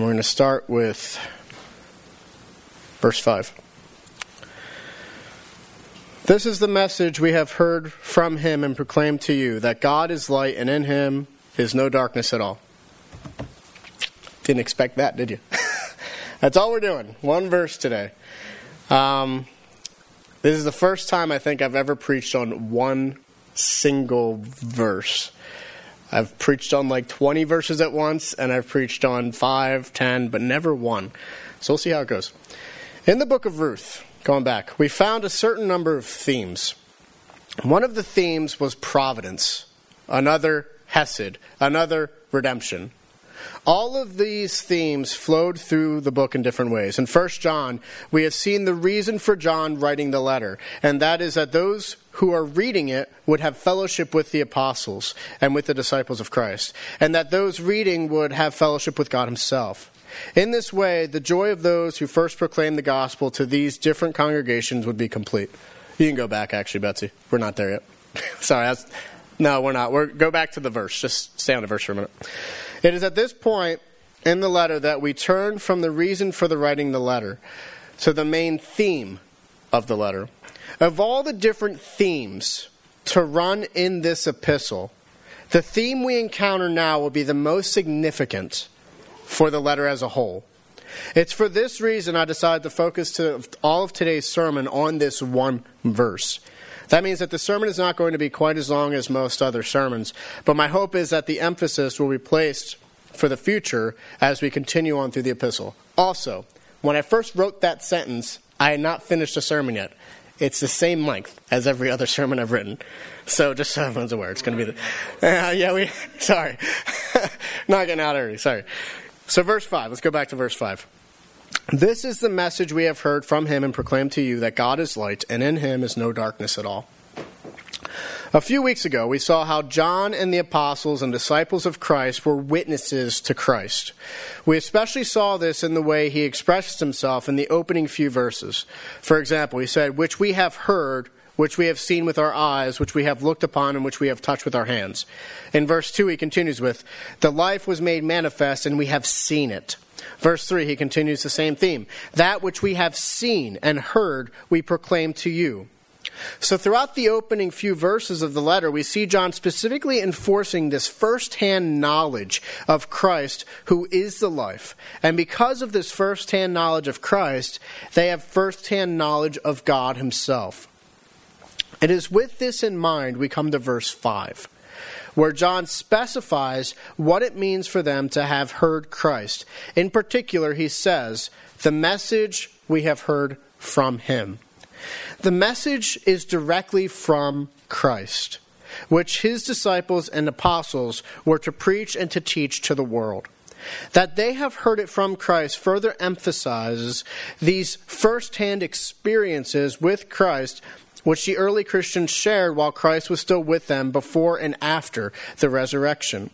We're going to start with verse 5. This is the message we have heard from him and proclaimed to you that God is light and in him is no darkness at all. Didn't expect that, did you? That's all we're doing. One verse today. Um, this is the first time I think I've ever preached on one single verse. I've preached on like 20 verses at once, and I've preached on 5, 10, but never one. So we'll see how it goes. In the book of Ruth, going back, we found a certain number of themes. One of the themes was providence, another, Hesed, another, redemption. All of these themes flowed through the book in different ways. In 1 John, we have seen the reason for John writing the letter, and that is that those who are reading it would have fellowship with the apostles and with the disciples of Christ, and that those reading would have fellowship with God Himself. In this way, the joy of those who first proclaimed the gospel to these different congregations would be complete. You can go back, actually, Betsy. We're not there yet. Sorry, no, we're not. We're, go back to the verse. Just stay on the verse for a minute. It is at this point in the letter that we turn from the reason for the writing the letter to the main theme of the letter. Of all the different themes to run in this epistle, the theme we encounter now will be the most significant for the letter as a whole. It's for this reason I decided to focus to all of today's sermon on this one verse. That means that the sermon is not going to be quite as long as most other sermons, but my hope is that the emphasis will be placed for the future as we continue on through the epistle. Also, when I first wrote that sentence, I had not finished the sermon yet. It's the same length as every other sermon I've written. So just so everyone's aware, it's going to be the. Uh, yeah, we. Sorry. not getting out early. Sorry. So, verse 5. Let's go back to verse 5. This is the message we have heard from him and proclaimed to you that God is light, and in him is no darkness at all. A few weeks ago, we saw how John and the apostles and disciples of Christ were witnesses to Christ. We especially saw this in the way he expressed himself in the opening few verses. For example, he said, Which we have heard, which we have seen with our eyes, which we have looked upon, and which we have touched with our hands. In verse 2, he continues with, The life was made manifest, and we have seen it Verse 3, he continues the same theme. That which we have seen and heard, we proclaim to you. So, throughout the opening few verses of the letter, we see John specifically enforcing this first-hand knowledge of Christ, who is the life. And because of this first-hand knowledge of Christ, they have first-hand knowledge of God Himself. It is with this in mind we come to verse 5 where John specifies what it means for them to have heard Christ. In particular, he says, The message we have heard from him. The message is directly from Christ, which his disciples and apostles were to preach and to teach to the world. That they have heard it from Christ further emphasizes these first hand experiences with Christ which the early Christians shared while Christ was still with them before and after the resurrection.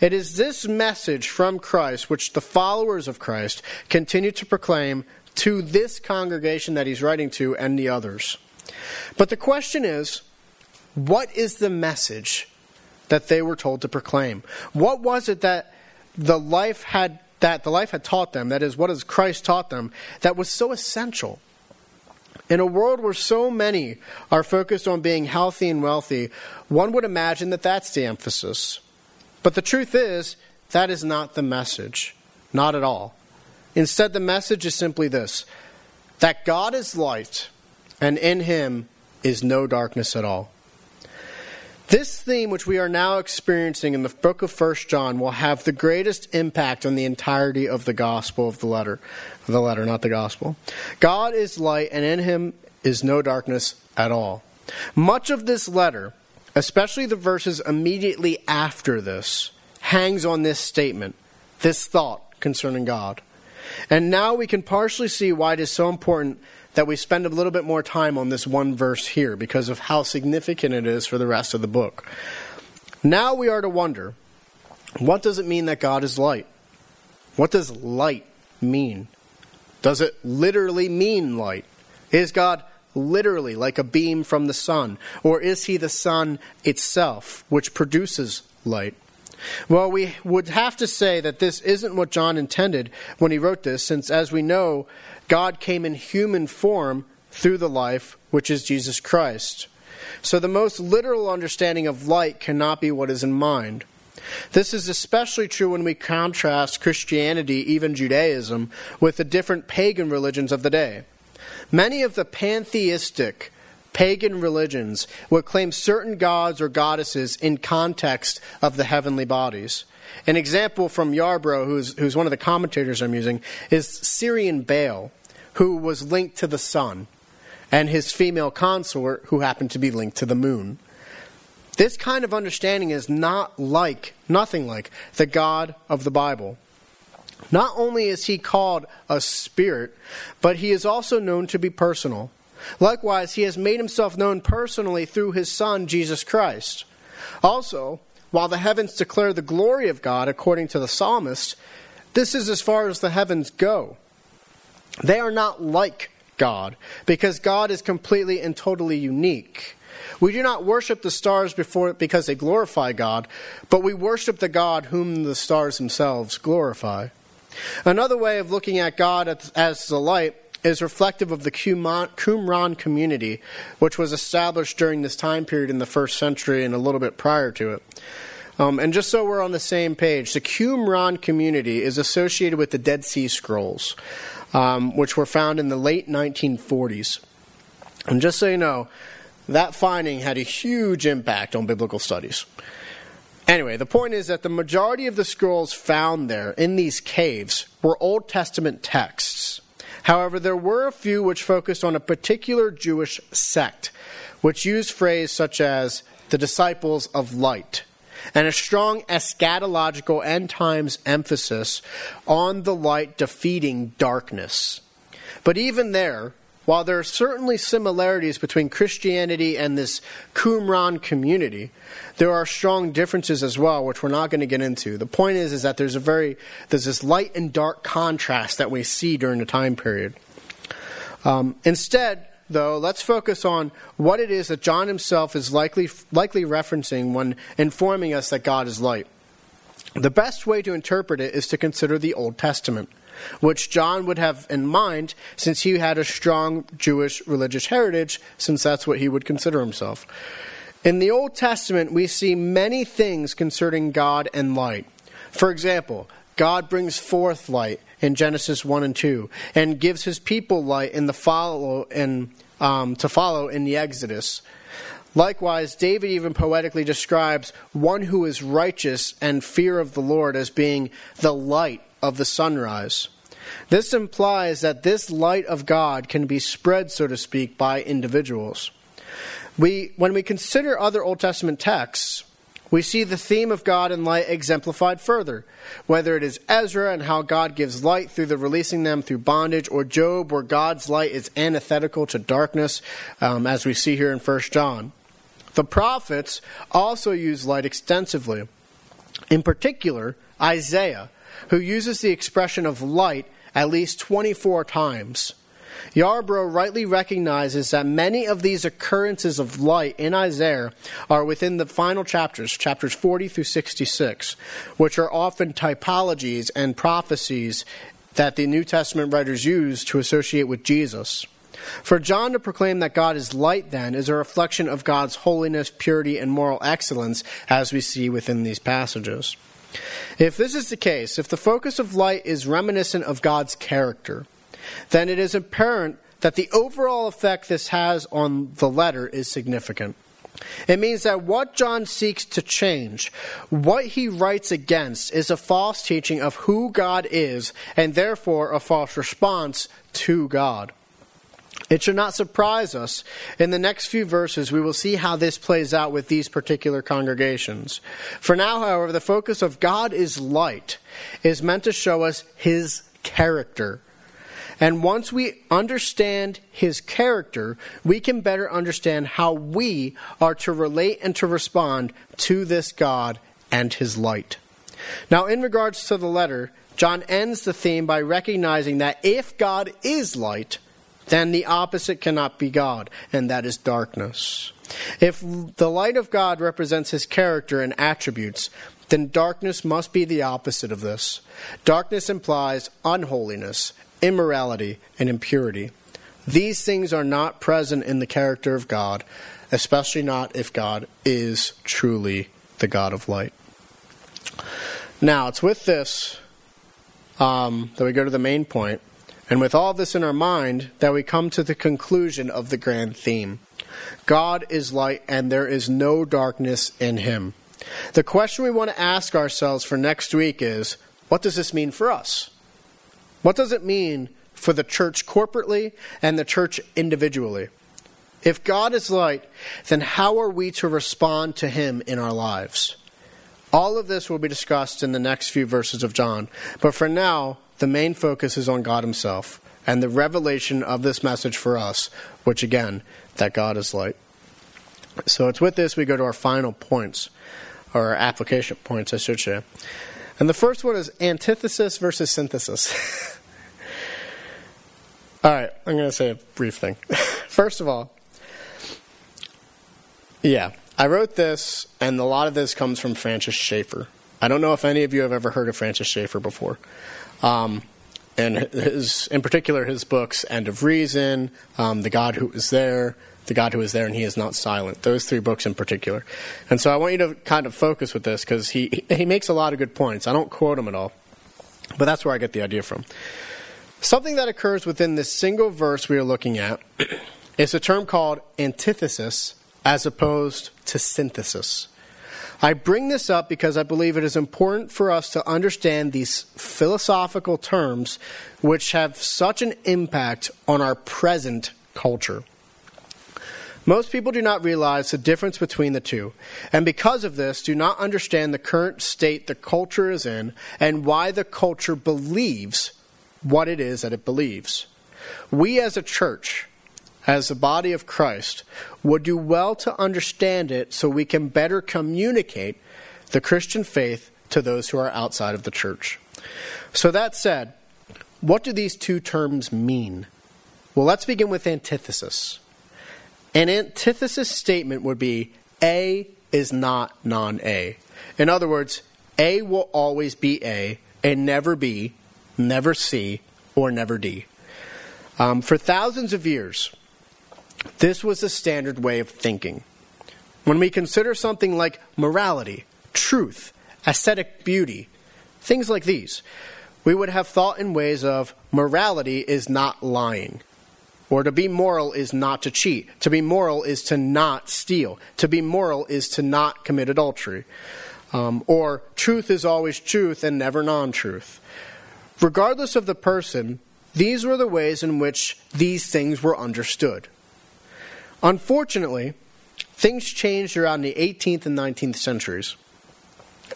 It is this message from Christ which the followers of Christ continue to proclaim to this congregation that he's writing to and the others. But the question is what is the message that they were told to proclaim? What was it that the life had that the life had taught them, that is what has Christ taught them, that was so essential? In a world where so many are focused on being healthy and wealthy, one would imagine that that's the emphasis. But the truth is, that is not the message. Not at all. Instead, the message is simply this that God is light, and in him is no darkness at all. This theme, which we are now experiencing in the book of First John, will have the greatest impact on the entirety of the gospel of the letter. The letter, not the gospel. God is light, and in him is no darkness at all. Much of this letter, especially the verses immediately after this, hangs on this statement, this thought concerning God. And now we can partially see why it is so important that we spend a little bit more time on this one verse here because of how significant it is for the rest of the book. Now we are to wonder what does it mean that God is light? What does light mean? Does it literally mean light? Is God literally like a beam from the sun? Or is he the sun itself, which produces light? Well, we would have to say that this isn't what John intended when he wrote this, since, as we know, God came in human form through the life, which is Jesus Christ. So the most literal understanding of light cannot be what is in mind. This is especially true when we contrast Christianity, even Judaism, with the different pagan religions of the day. Many of the pantheistic, pagan religions would claim certain gods or goddesses in context of the heavenly bodies. An example from Yarbrough, who's, who's one of the commentators I'm using, is Syrian Baal, who was linked to the sun, and his female consort, who happened to be linked to the moon. This kind of understanding is not like, nothing like, the God of the Bible. Not only is he called a spirit, but he is also known to be personal. Likewise, he has made himself known personally through his Son, Jesus Christ. Also, while the heavens declare the glory of God, according to the psalmist, this is as far as the heavens go. They are not like God, because God is completely and totally unique. We do not worship the stars before because they glorify God, but we worship the God whom the stars themselves glorify. Another way of looking at God as the light is reflective of the Qumran community, which was established during this time period in the first century and a little bit prior to it. Um, and just so we're on the same page, the Qumran community is associated with the Dead Sea Scrolls, um, which were found in the late 1940s. And just so you know, that finding had a huge impact on biblical studies. Anyway, the point is that the majority of the scrolls found there in these caves were Old Testament texts. However, there were a few which focused on a particular Jewish sect, which used phrases such as the disciples of light, and a strong eschatological end times emphasis on the light defeating darkness. But even there, while there are certainly similarities between Christianity and this Qumran community, there are strong differences as well, which we're not going to get into. The point is, is that there's a very there's this light and dark contrast that we see during the time period. Um, instead, though, let's focus on what it is that John himself is likely likely referencing when informing us that God is light. The best way to interpret it is to consider the Old Testament, which John would have in mind since he had a strong Jewish religious heritage, since that's what he would consider himself. In the Old Testament, we see many things concerning God and light. For example, God brings forth light in Genesis 1 and 2 and gives his people light in the follow in, um, to follow in the Exodus. Likewise, David even poetically describes one who is righteous and fear of the Lord as being the light of the sunrise. This implies that this light of God can be spread, so to speak, by individuals. We, when we consider other Old Testament texts, we see the theme of God and light exemplified further, whether it is Ezra and how God gives light through the releasing them through bondage, or Job, where God's light is antithetical to darkness, um, as we see here in 1 John. The prophets also use light extensively. In particular, Isaiah, who uses the expression of light at least 24 times. Yarbrough rightly recognizes that many of these occurrences of light in Isaiah are within the final chapters, chapters 40 through 66, which are often typologies and prophecies that the New Testament writers use to associate with Jesus. For John to proclaim that God is light, then, is a reflection of God's holiness, purity, and moral excellence, as we see within these passages. If this is the case, if the focus of light is reminiscent of God's character, then it is apparent that the overall effect this has on the letter is significant. It means that what John seeks to change, what he writes against, is a false teaching of who God is, and therefore a false response to God. It should not surprise us. In the next few verses, we will see how this plays out with these particular congregations. For now, however, the focus of God is light is meant to show us his character. And once we understand his character, we can better understand how we are to relate and to respond to this God and his light. Now, in regards to the letter, John ends the theme by recognizing that if God is light, then the opposite cannot be God, and that is darkness. If the light of God represents his character and attributes, then darkness must be the opposite of this. Darkness implies unholiness, immorality, and impurity. These things are not present in the character of God, especially not if God is truly the God of light. Now, it's with this um, that we go to the main point, and with all this in our mind, that we come to the conclusion of the grand theme God is light, and there is no darkness in him. The question we want to ask ourselves for next week is what does this mean for us? What does it mean for the church corporately and the church individually? If God is light, then how are we to respond to him in our lives? All of this will be discussed in the next few verses of John, but for now, the main focus is on God himself and the revelation of this message for us, which again, that God is light. So it's with this we go to our final points, or application points, I should say. And the first one is antithesis versus synthesis. all right, I'm going to say a brief thing. First of all, yeah, I wrote this, and a lot of this comes from Francis Schaeffer. I don't know if any of you have ever heard of Francis Schaeffer before. Um, and his, in particular, his books, End of Reason, um, The God Who Is There, The God Who Is There, and He Is Not Silent. Those three books in particular. And so I want you to kind of focus with this because he, he makes a lot of good points. I don't quote him at all, but that's where I get the idea from. Something that occurs within this single verse we are looking at is a term called antithesis as opposed to synthesis. I bring this up because I believe it is important for us to understand these philosophical terms which have such an impact on our present culture. Most people do not realize the difference between the two, and because of this, do not understand the current state the culture is in and why the culture believes what it is that it believes. We as a church as the body of Christ would do well to understand it so we can better communicate the Christian faith to those who are outside of the church. So, that said, what do these two terms mean? Well, let's begin with antithesis. An antithesis statement would be A is not non A. In other words, A will always be A and never B, never C, or never D. Um, for thousands of years, this was the standard way of thinking. When we consider something like morality, truth, aesthetic beauty, things like these, we would have thought in ways of morality is not lying. Or to be moral is not to cheat. To be moral is to not steal. To be moral is to not commit adultery. Um, or truth is always truth and never non truth. Regardless of the person, these were the ways in which these things were understood. Unfortunately, things changed around the 18th and 19th centuries.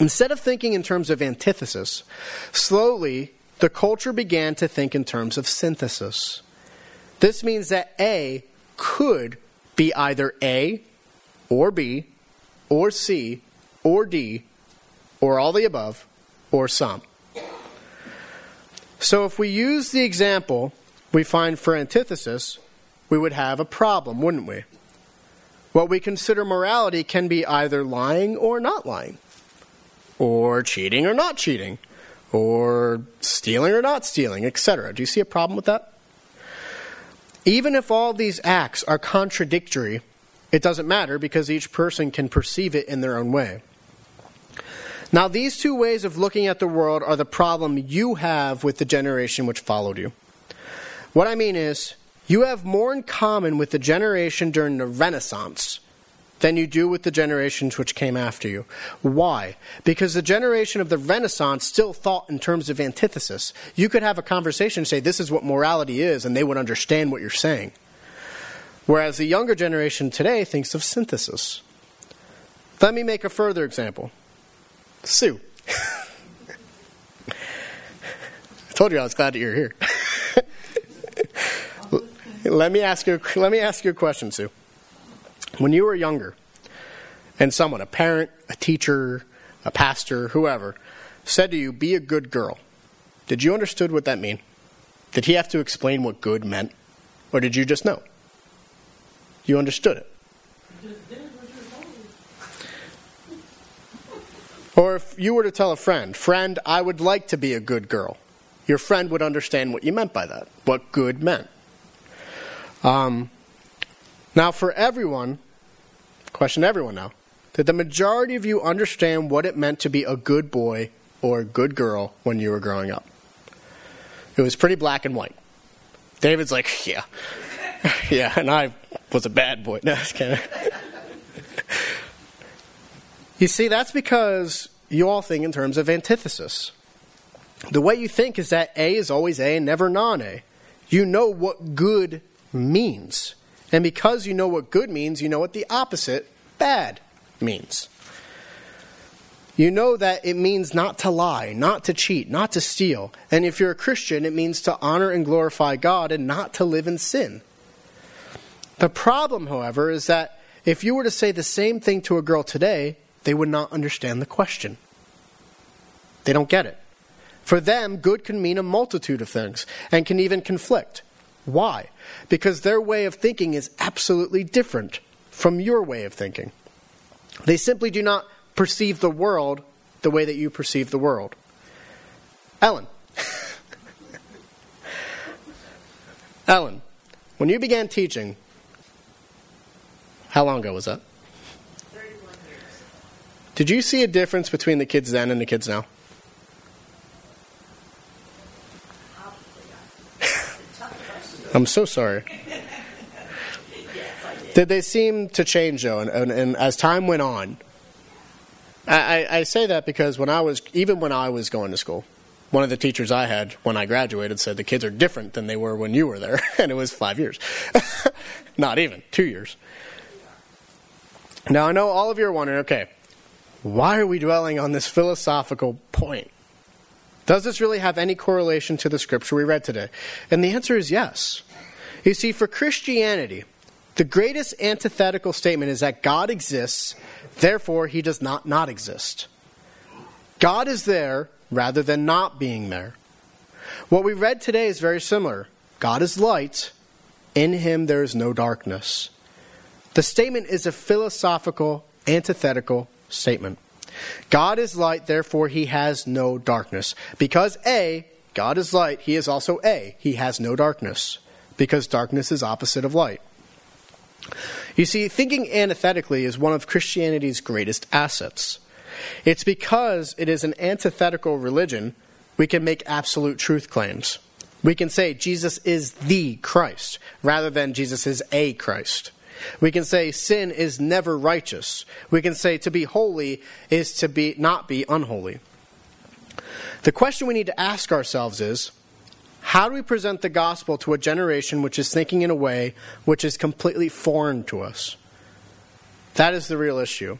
Instead of thinking in terms of antithesis, slowly the culture began to think in terms of synthesis. This means that A could be either A or B or C or D or all the above or some. So if we use the example we find for antithesis, we would have a problem, wouldn't we? What we consider morality can be either lying or not lying, or cheating or not cheating, or stealing or not stealing, etc. Do you see a problem with that? Even if all these acts are contradictory, it doesn't matter because each person can perceive it in their own way. Now, these two ways of looking at the world are the problem you have with the generation which followed you. What I mean is, you have more in common with the generation during the Renaissance than you do with the generations which came after you. Why? Because the generation of the Renaissance still thought in terms of antithesis. You could have a conversation and say, This is what morality is, and they would understand what you're saying. Whereas the younger generation today thinks of synthesis. Let me make a further example Sue. I told you I was glad that you're here. Let me ask you. Let me ask you a question, Sue. When you were younger, and someone, a parent, a teacher, a pastor, whoever, said to you, "Be a good girl," did you understood what that mean? Did he have to explain what good meant, or did you just know? You understood it. Or if you were to tell a friend, friend, I would like to be a good girl, your friend would understand what you meant by that, what good meant. Um, now, for everyone, question everyone now, did the majority of you understand what it meant to be a good boy or a good girl when you were growing up? It was pretty black and white. David's like, yeah. yeah, and I was a bad boy. No, kind of. you see, that's because you all think in terms of antithesis. The way you think is that A is always A and never non A. You know what good means. And because you know what good means, you know what the opposite, bad, means. You know that it means not to lie, not to cheat, not to steal. And if you're a Christian, it means to honor and glorify God and not to live in sin. The problem, however, is that if you were to say the same thing to a girl today, they would not understand the question. They don't get it. For them, good can mean a multitude of things and can even conflict. Why? Because their way of thinking is absolutely different from your way of thinking. They simply do not perceive the world the way that you perceive the world. Ellen. Ellen, when you began teaching, how long ago was that? 31 years. Did you see a difference between the kids then and the kids now? I'm so sorry. did they seem to change though? And, and, and as time went on, I, I, say that because when I was, even when I was going to school, one of the teachers I had when I graduated said the kids are different than they were when you were there, and it was five years. Not even, two years. Now, I know all of you are wondering okay, why are we dwelling on this philosophical point? Does this really have any correlation to the scripture we read today? And the answer is yes. You see, for Christianity, the greatest antithetical statement is that God exists, therefore, he does not not exist. God is there rather than not being there. What we read today is very similar God is light, in him there is no darkness. The statement is a philosophical, antithetical statement. God is light, therefore he has no darkness. Because A, God is light, he is also A, he has no darkness. Because darkness is opposite of light. You see, thinking antithetically is one of Christianity's greatest assets. It's because it is an antithetical religion we can make absolute truth claims. We can say Jesus is the Christ rather than Jesus is a Christ. We can say sin is never righteous. We can say to be holy is to be not be unholy. The question we need to ask ourselves is how do we present the gospel to a generation which is thinking in a way which is completely foreign to us? That is the real issue.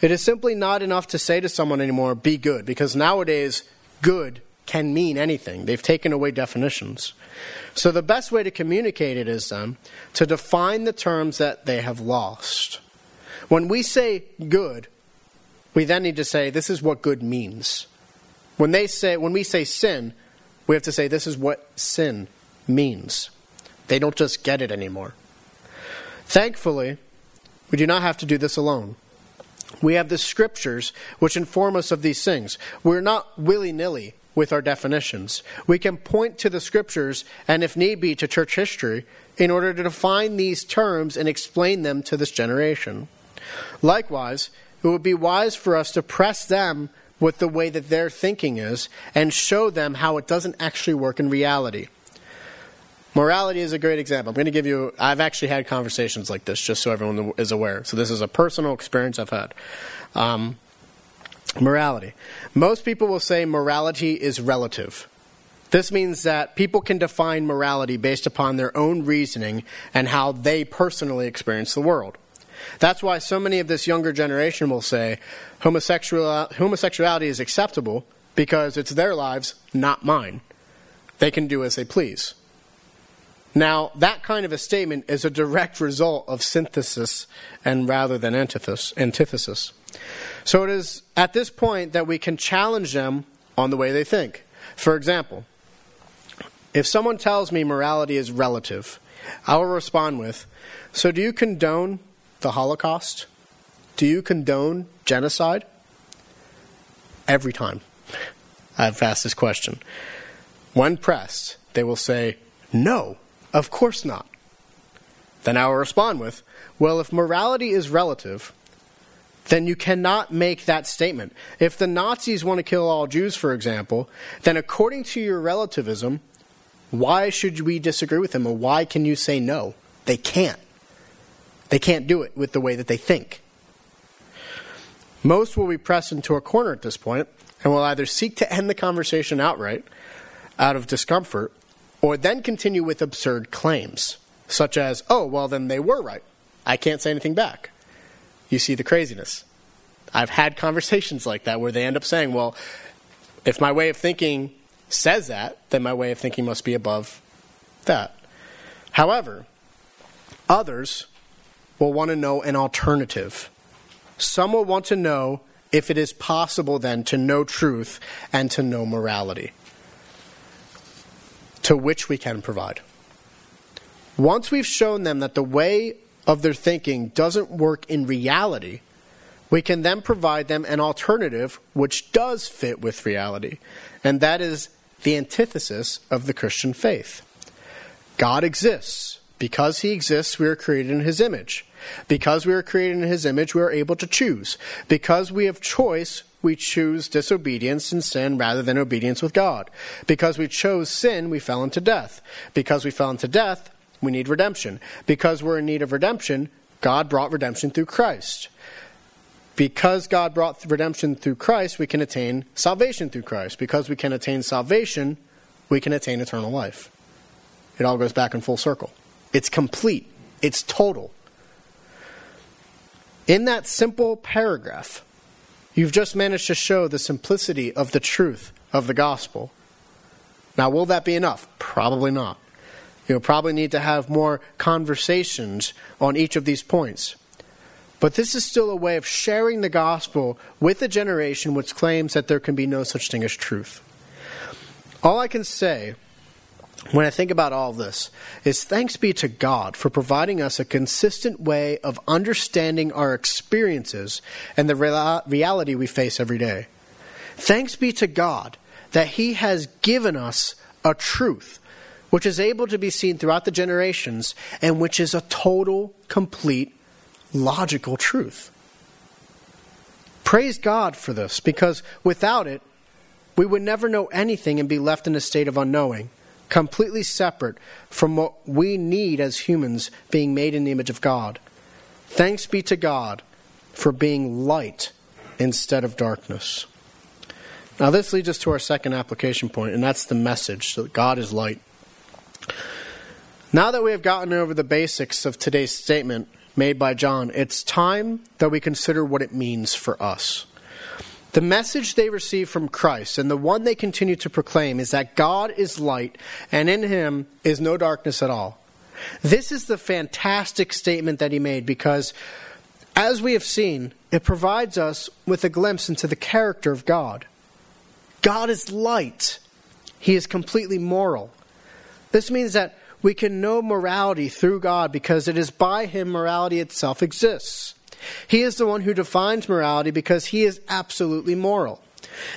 It is simply not enough to say to someone anymore, be good, because nowadays, good can mean anything. They've taken away definitions. So the best way to communicate it is then to define the terms that they have lost. When we say good, we then need to say this is what good means. When they say when we say sin, we have to say this is what sin means. They don't just get it anymore. Thankfully, we do not have to do this alone. We have the scriptures which inform us of these things. We're not willy nilly with our definitions. We can point to the scriptures and, if need be, to church history in order to define these terms and explain them to this generation. Likewise, it would be wise for us to press them with the way that their thinking is and show them how it doesn't actually work in reality. Morality is a great example. I'm going to give you, I've actually had conversations like this just so everyone is aware. So, this is a personal experience I've had. Um, Morality. Most people will say morality is relative. This means that people can define morality based upon their own reasoning and how they personally experience the world. That's why so many of this younger generation will say homosexual, homosexuality is acceptable because it's their lives, not mine. They can do as they please. Now, that kind of a statement is a direct result of synthesis and rather than antithesis. antithesis. So it is at this point that we can challenge them on the way they think. For example, if someone tells me morality is relative, I will respond with, So do you condone the Holocaust? Do you condone genocide? every time I've asked this question. When pressed, they will say, No, of course not. Then I will respond with, Well, if morality is relative, then you cannot make that statement. If the Nazis want to kill all Jews, for example, then according to your relativism, why should we disagree with them, or why can you say no? They can't. They can't do it with the way that they think. Most will be pressed into a corner at this point and will either seek to end the conversation outright out of discomfort or then continue with absurd claims, such as, oh, well, then they were right. I can't say anything back. You see the craziness. I've had conversations like that where they end up saying, well, if my way of thinking says that, then my way of thinking must be above that. However, others will want to know an alternative. Some will want to know if it is possible then to know truth and to know morality, to which we can provide. Once we've shown them that the way of their thinking doesn't work in reality, we can then provide them an alternative which does fit with reality, and that is the antithesis of the Christian faith. God exists. Because he exists, we are created in his image. Because we are created in his image, we are able to choose. Because we have choice, we choose disobedience and sin rather than obedience with God. Because we chose sin, we fell into death. Because we fell into death, we need redemption. Because we're in need of redemption, God brought redemption through Christ. Because God brought redemption through Christ, we can attain salvation through Christ. Because we can attain salvation, we can attain eternal life. It all goes back in full circle. It's complete, it's total. In that simple paragraph, you've just managed to show the simplicity of the truth of the gospel. Now, will that be enough? Probably not. You'll probably need to have more conversations on each of these points. But this is still a way of sharing the gospel with a generation which claims that there can be no such thing as truth. All I can say when I think about all this, is thanks be to God for providing us a consistent way of understanding our experiences and the reality we face every day. Thanks be to God that He has given us a truth which is able to be seen throughout the generations and which is a total, complete, logical truth. Praise God for this because without it, we would never know anything and be left in a state of unknowing completely separate from what we need as humans being made in the image of God. Thanks be to God for being light instead of darkness. Now, this leads us to our second application point, and that's the message that God is light. Now that we have gotten over the basics of today's statement made by John, it's time that we consider what it means for us. The message they receive from Christ and the one they continue to proclaim is that God is light and in him is no darkness at all. This is the fantastic statement that he made because, as we have seen, it provides us with a glimpse into the character of God. God is light, he is completely moral. This means that we can know morality through God because it is by him morality itself exists. He is the one who defines morality because he is absolutely moral.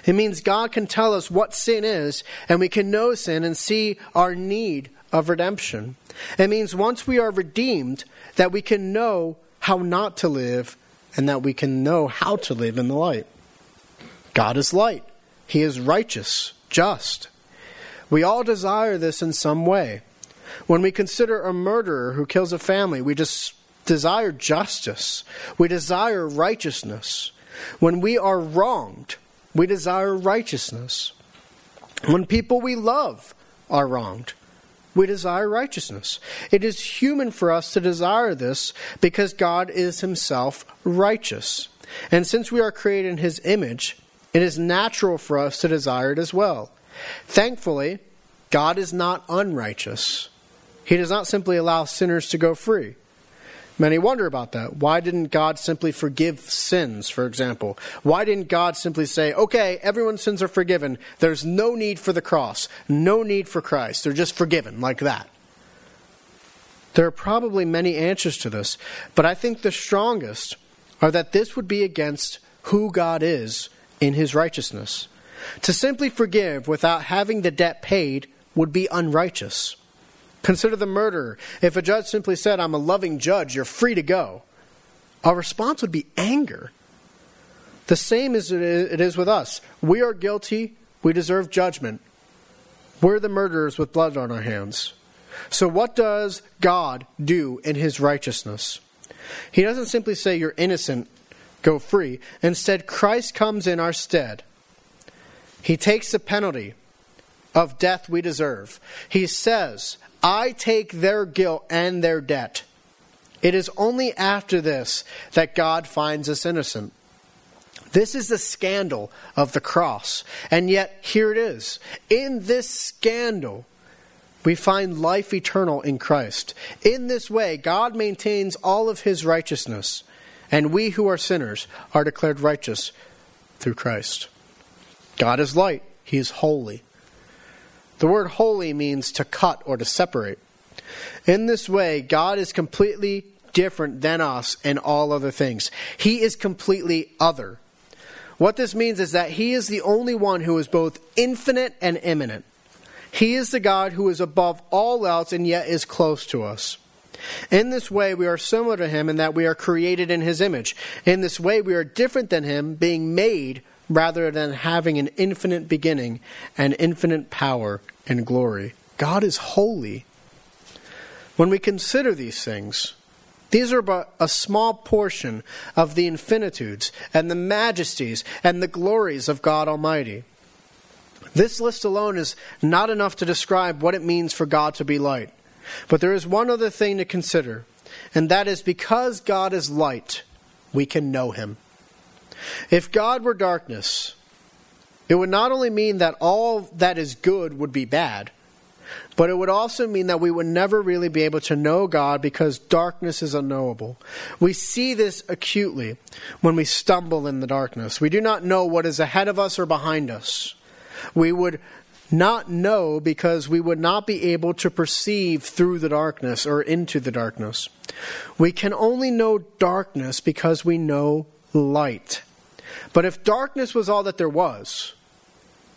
It means God can tell us what sin is, and we can know sin and see our need of redemption. It means once we are redeemed, that we can know how not to live and that we can know how to live in the light. God is light, He is righteous, just. We all desire this in some way. When we consider a murderer who kills a family, we just desire justice. We desire righteousness. When we are wronged, we desire righteousness. When people we love are wronged, we desire righteousness. It is human for us to desire this because God is Himself righteous. And since we are created in His image, it is natural for us to desire it as well. Thankfully, God is not unrighteous. He does not simply allow sinners to go free. Many wonder about that. Why didn't God simply forgive sins, for example? Why didn't God simply say, okay, everyone's sins are forgiven. There's no need for the cross, no need for Christ. They're just forgiven like that. There are probably many answers to this, but I think the strongest are that this would be against who God is in his righteousness. To simply forgive without having the debt paid would be unrighteous. Consider the murderer. If a judge simply said, I'm a loving judge, you're free to go, our response would be anger. The same as it is with us. We are guilty, we deserve judgment. We're the murderers with blood on our hands. So, what does God do in his righteousness? He doesn't simply say, You're innocent, go free. Instead, Christ comes in our stead. He takes the penalty of death we deserve. He says, I take their guilt and their debt. It is only after this that God finds us innocent. This is the scandal of the cross. And yet, here it is. In this scandal, we find life eternal in Christ. In this way, God maintains all of his righteousness, and we who are sinners are declared righteous through Christ. God is light, he is holy. The word holy means to cut or to separate. In this way, God is completely different than us and all other things. He is completely other. What this means is that He is the only one who is both infinite and immanent. He is the God who is above all else and yet is close to us. In this way, we are similar to Him in that we are created in His image. In this way, we are different than Him, being made rather than having an infinite beginning and infinite power and glory. God is holy. When we consider these things, these are but a small portion of the infinitudes and the majesties and the glories of God Almighty. This list alone is not enough to describe what it means for God to be light. But there is one other thing to consider, and that is because God is light, we can know him. If God were darkness, it would not only mean that all that is good would be bad, but it would also mean that we would never really be able to know God because darkness is unknowable. We see this acutely when we stumble in the darkness. We do not know what is ahead of us or behind us. We would not know because we would not be able to perceive through the darkness or into the darkness. We can only know darkness because we know light. But if darkness was all that there was,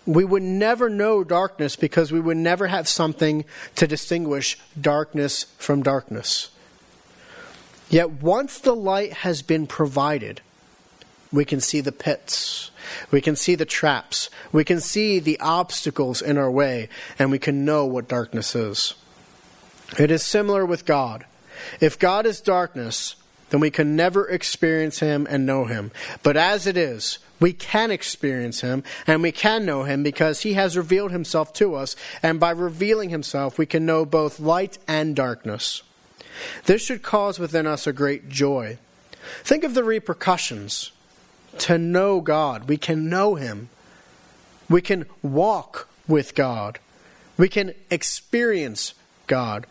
we would never know darkness because we would never have something to distinguish darkness from darkness. Yet once the light has been provided, we can see the pits, we can see the traps, we can see the obstacles in our way, and we can know what darkness is. It is similar with God. If God is darkness, then we can never experience Him and know Him. But as it is, we can experience him and we can know him because he has revealed himself to us, and by revealing himself, we can know both light and darkness. This should cause within us a great joy. Think of the repercussions. To know God, we can know him. We can walk with God. We can experience God.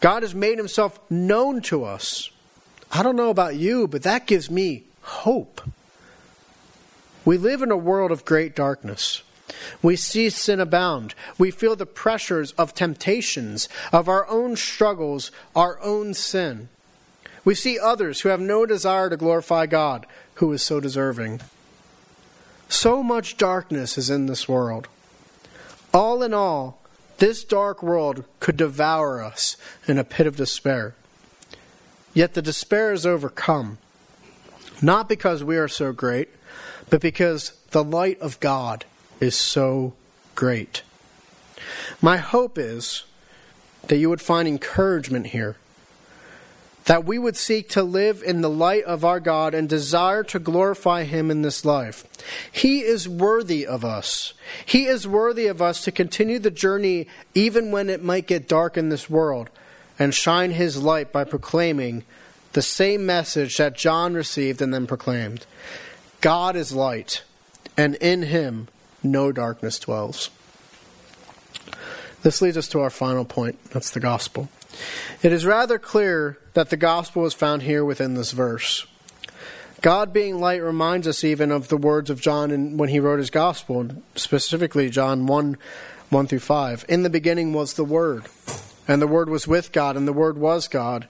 God has made himself known to us. I don't know about you, but that gives me hope. We live in a world of great darkness. We see sin abound. We feel the pressures of temptations, of our own struggles, our own sin. We see others who have no desire to glorify God, who is so deserving. So much darkness is in this world. All in all, this dark world could devour us in a pit of despair. Yet the despair is overcome, not because we are so great, but because the light of God is so great. My hope is that you would find encouragement here, that we would seek to live in the light of our God and desire to glorify Him in this life. He is worthy of us. He is worthy of us to continue the journey even when it might get dark in this world and shine His light by proclaiming the same message that John received and then proclaimed. God is light, and in him no darkness dwells. This leads us to our final point. That's the gospel. It is rather clear that the gospel is found here within this verse. God being light reminds us even of the words of John in, when he wrote his gospel, specifically John 1 1 through 5. In the beginning was the Word, and the Word was with God, and the Word was God.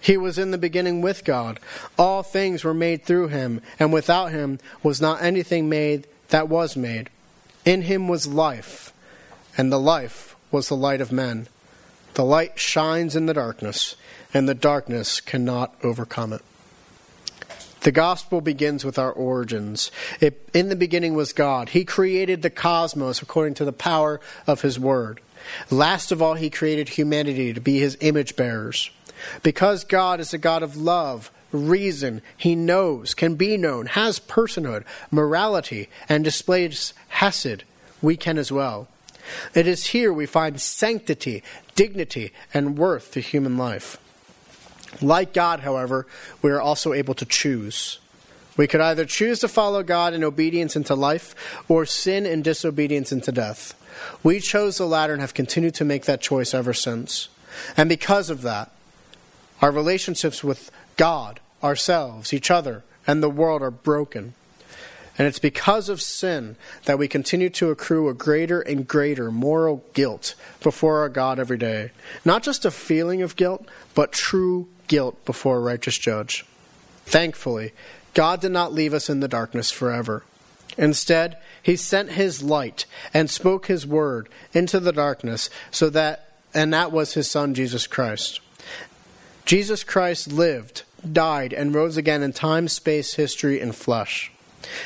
He was in the beginning with God. All things were made through him, and without him was not anything made that was made. In him was life, and the life was the light of men. The light shines in the darkness, and the darkness cannot overcome it. The gospel begins with our origins. It, in the beginning was God. He created the cosmos according to the power of His Word. Last of all, He created humanity to be His image bearers. Because God is a God of love, reason, He knows, can be known, has personhood, morality, and displays hesed, we can as well. It is here we find sanctity, dignity, and worth to human life. Like God, however, we are also able to choose. We could either choose to follow God in obedience into life or sin in disobedience into death. We chose the latter and have continued to make that choice ever since. And because of that, our relationships with God, ourselves, each other, and the world are broken. And it's because of sin that we continue to accrue a greater and greater moral guilt before our God every day. Not just a feeling of guilt, but true guilt before a righteous judge. Thankfully, God did not leave us in the darkness forever. Instead, he sent his light and spoke his word into the darkness so that and that was his son Jesus Christ. Jesus Christ lived, died and rose again in time, space, history and flesh.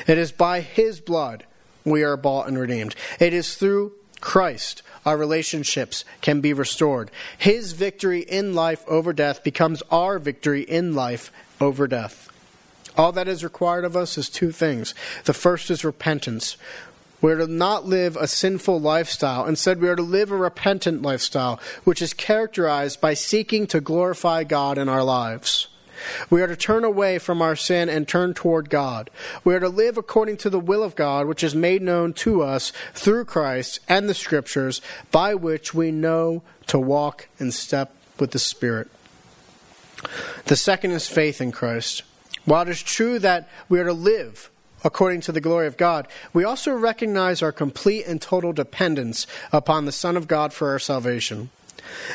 It is by his blood we are bought and redeemed. It is through Christ our relationships can be restored. His victory in life over death becomes our victory in life over death. All that is required of us is two things. The first is repentance. We are to not live a sinful lifestyle. Instead, we are to live a repentant lifestyle, which is characterized by seeking to glorify God in our lives. We are to turn away from our sin and turn toward God. We are to live according to the will of God, which is made known to us through Christ and the Scriptures, by which we know to walk in step with the Spirit. The second is faith in Christ. While it is true that we are to live according to the glory of God, we also recognize our complete and total dependence upon the Son of God for our salvation.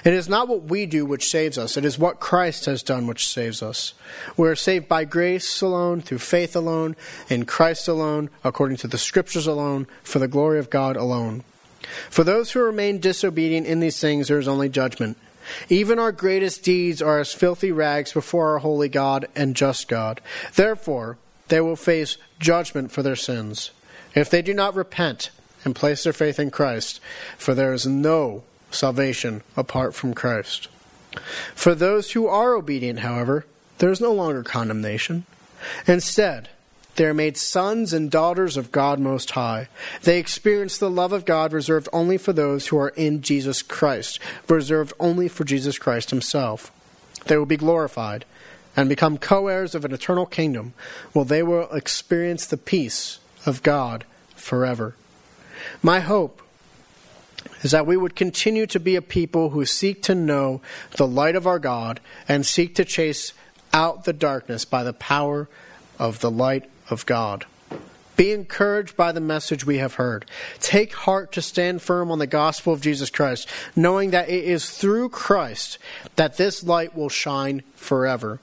It is not what we do which saves us, it is what Christ has done which saves us. We are saved by grace alone, through faith alone, in Christ alone, according to the Scriptures alone, for the glory of God alone. For those who remain disobedient in these things, there is only judgment. Even our greatest deeds are as filthy rags before our holy God and just God. Therefore, they will face judgment for their sins, if they do not repent and place their faith in Christ, for there is no salvation apart from Christ. For those who are obedient, however, there is no longer condemnation. Instead, they are made sons and daughters of God Most High. They experience the love of God reserved only for those who are in Jesus Christ, reserved only for Jesus Christ Himself. They will be glorified and become co heirs of an eternal kingdom, while they will experience the peace of God forever. My hope is that we would continue to be a people who seek to know the light of our God and seek to chase out the darkness by the power of the light of God. Be encouraged by the message we have heard. Take heart to stand firm on the gospel of Jesus Christ, knowing that it is through Christ that this light will shine forever.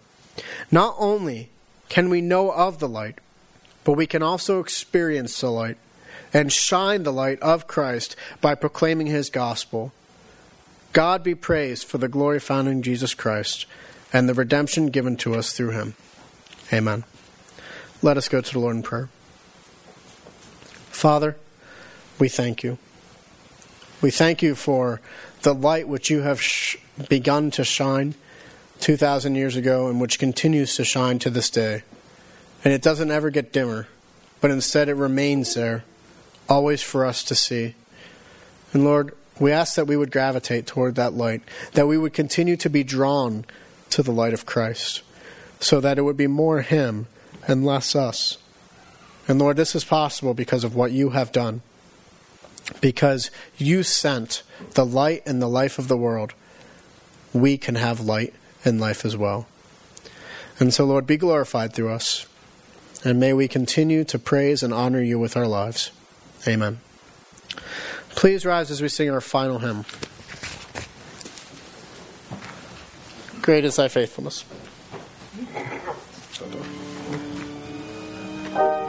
Not only can we know of the light, but we can also experience the light and shine the light of Christ by proclaiming his gospel. God be praised for the glory found in Jesus Christ and the redemption given to us through him. Amen. Let us go to the Lord in prayer. Father, we thank you. We thank you for the light which you have sh- begun to shine 2,000 years ago and which continues to shine to this day. And it doesn't ever get dimmer, but instead it remains there always for us to see. And Lord, we ask that we would gravitate toward that light, that we would continue to be drawn to the light of Christ, so that it would be more Him and less us. And Lord, this is possible because of what you have done. Because you sent the light and the life of the world, we can have light and life as well. And so, Lord, be glorified through us. And may we continue to praise and honor you with our lives. Amen. Please rise as we sing our final hymn. Great is thy faithfulness. Bye.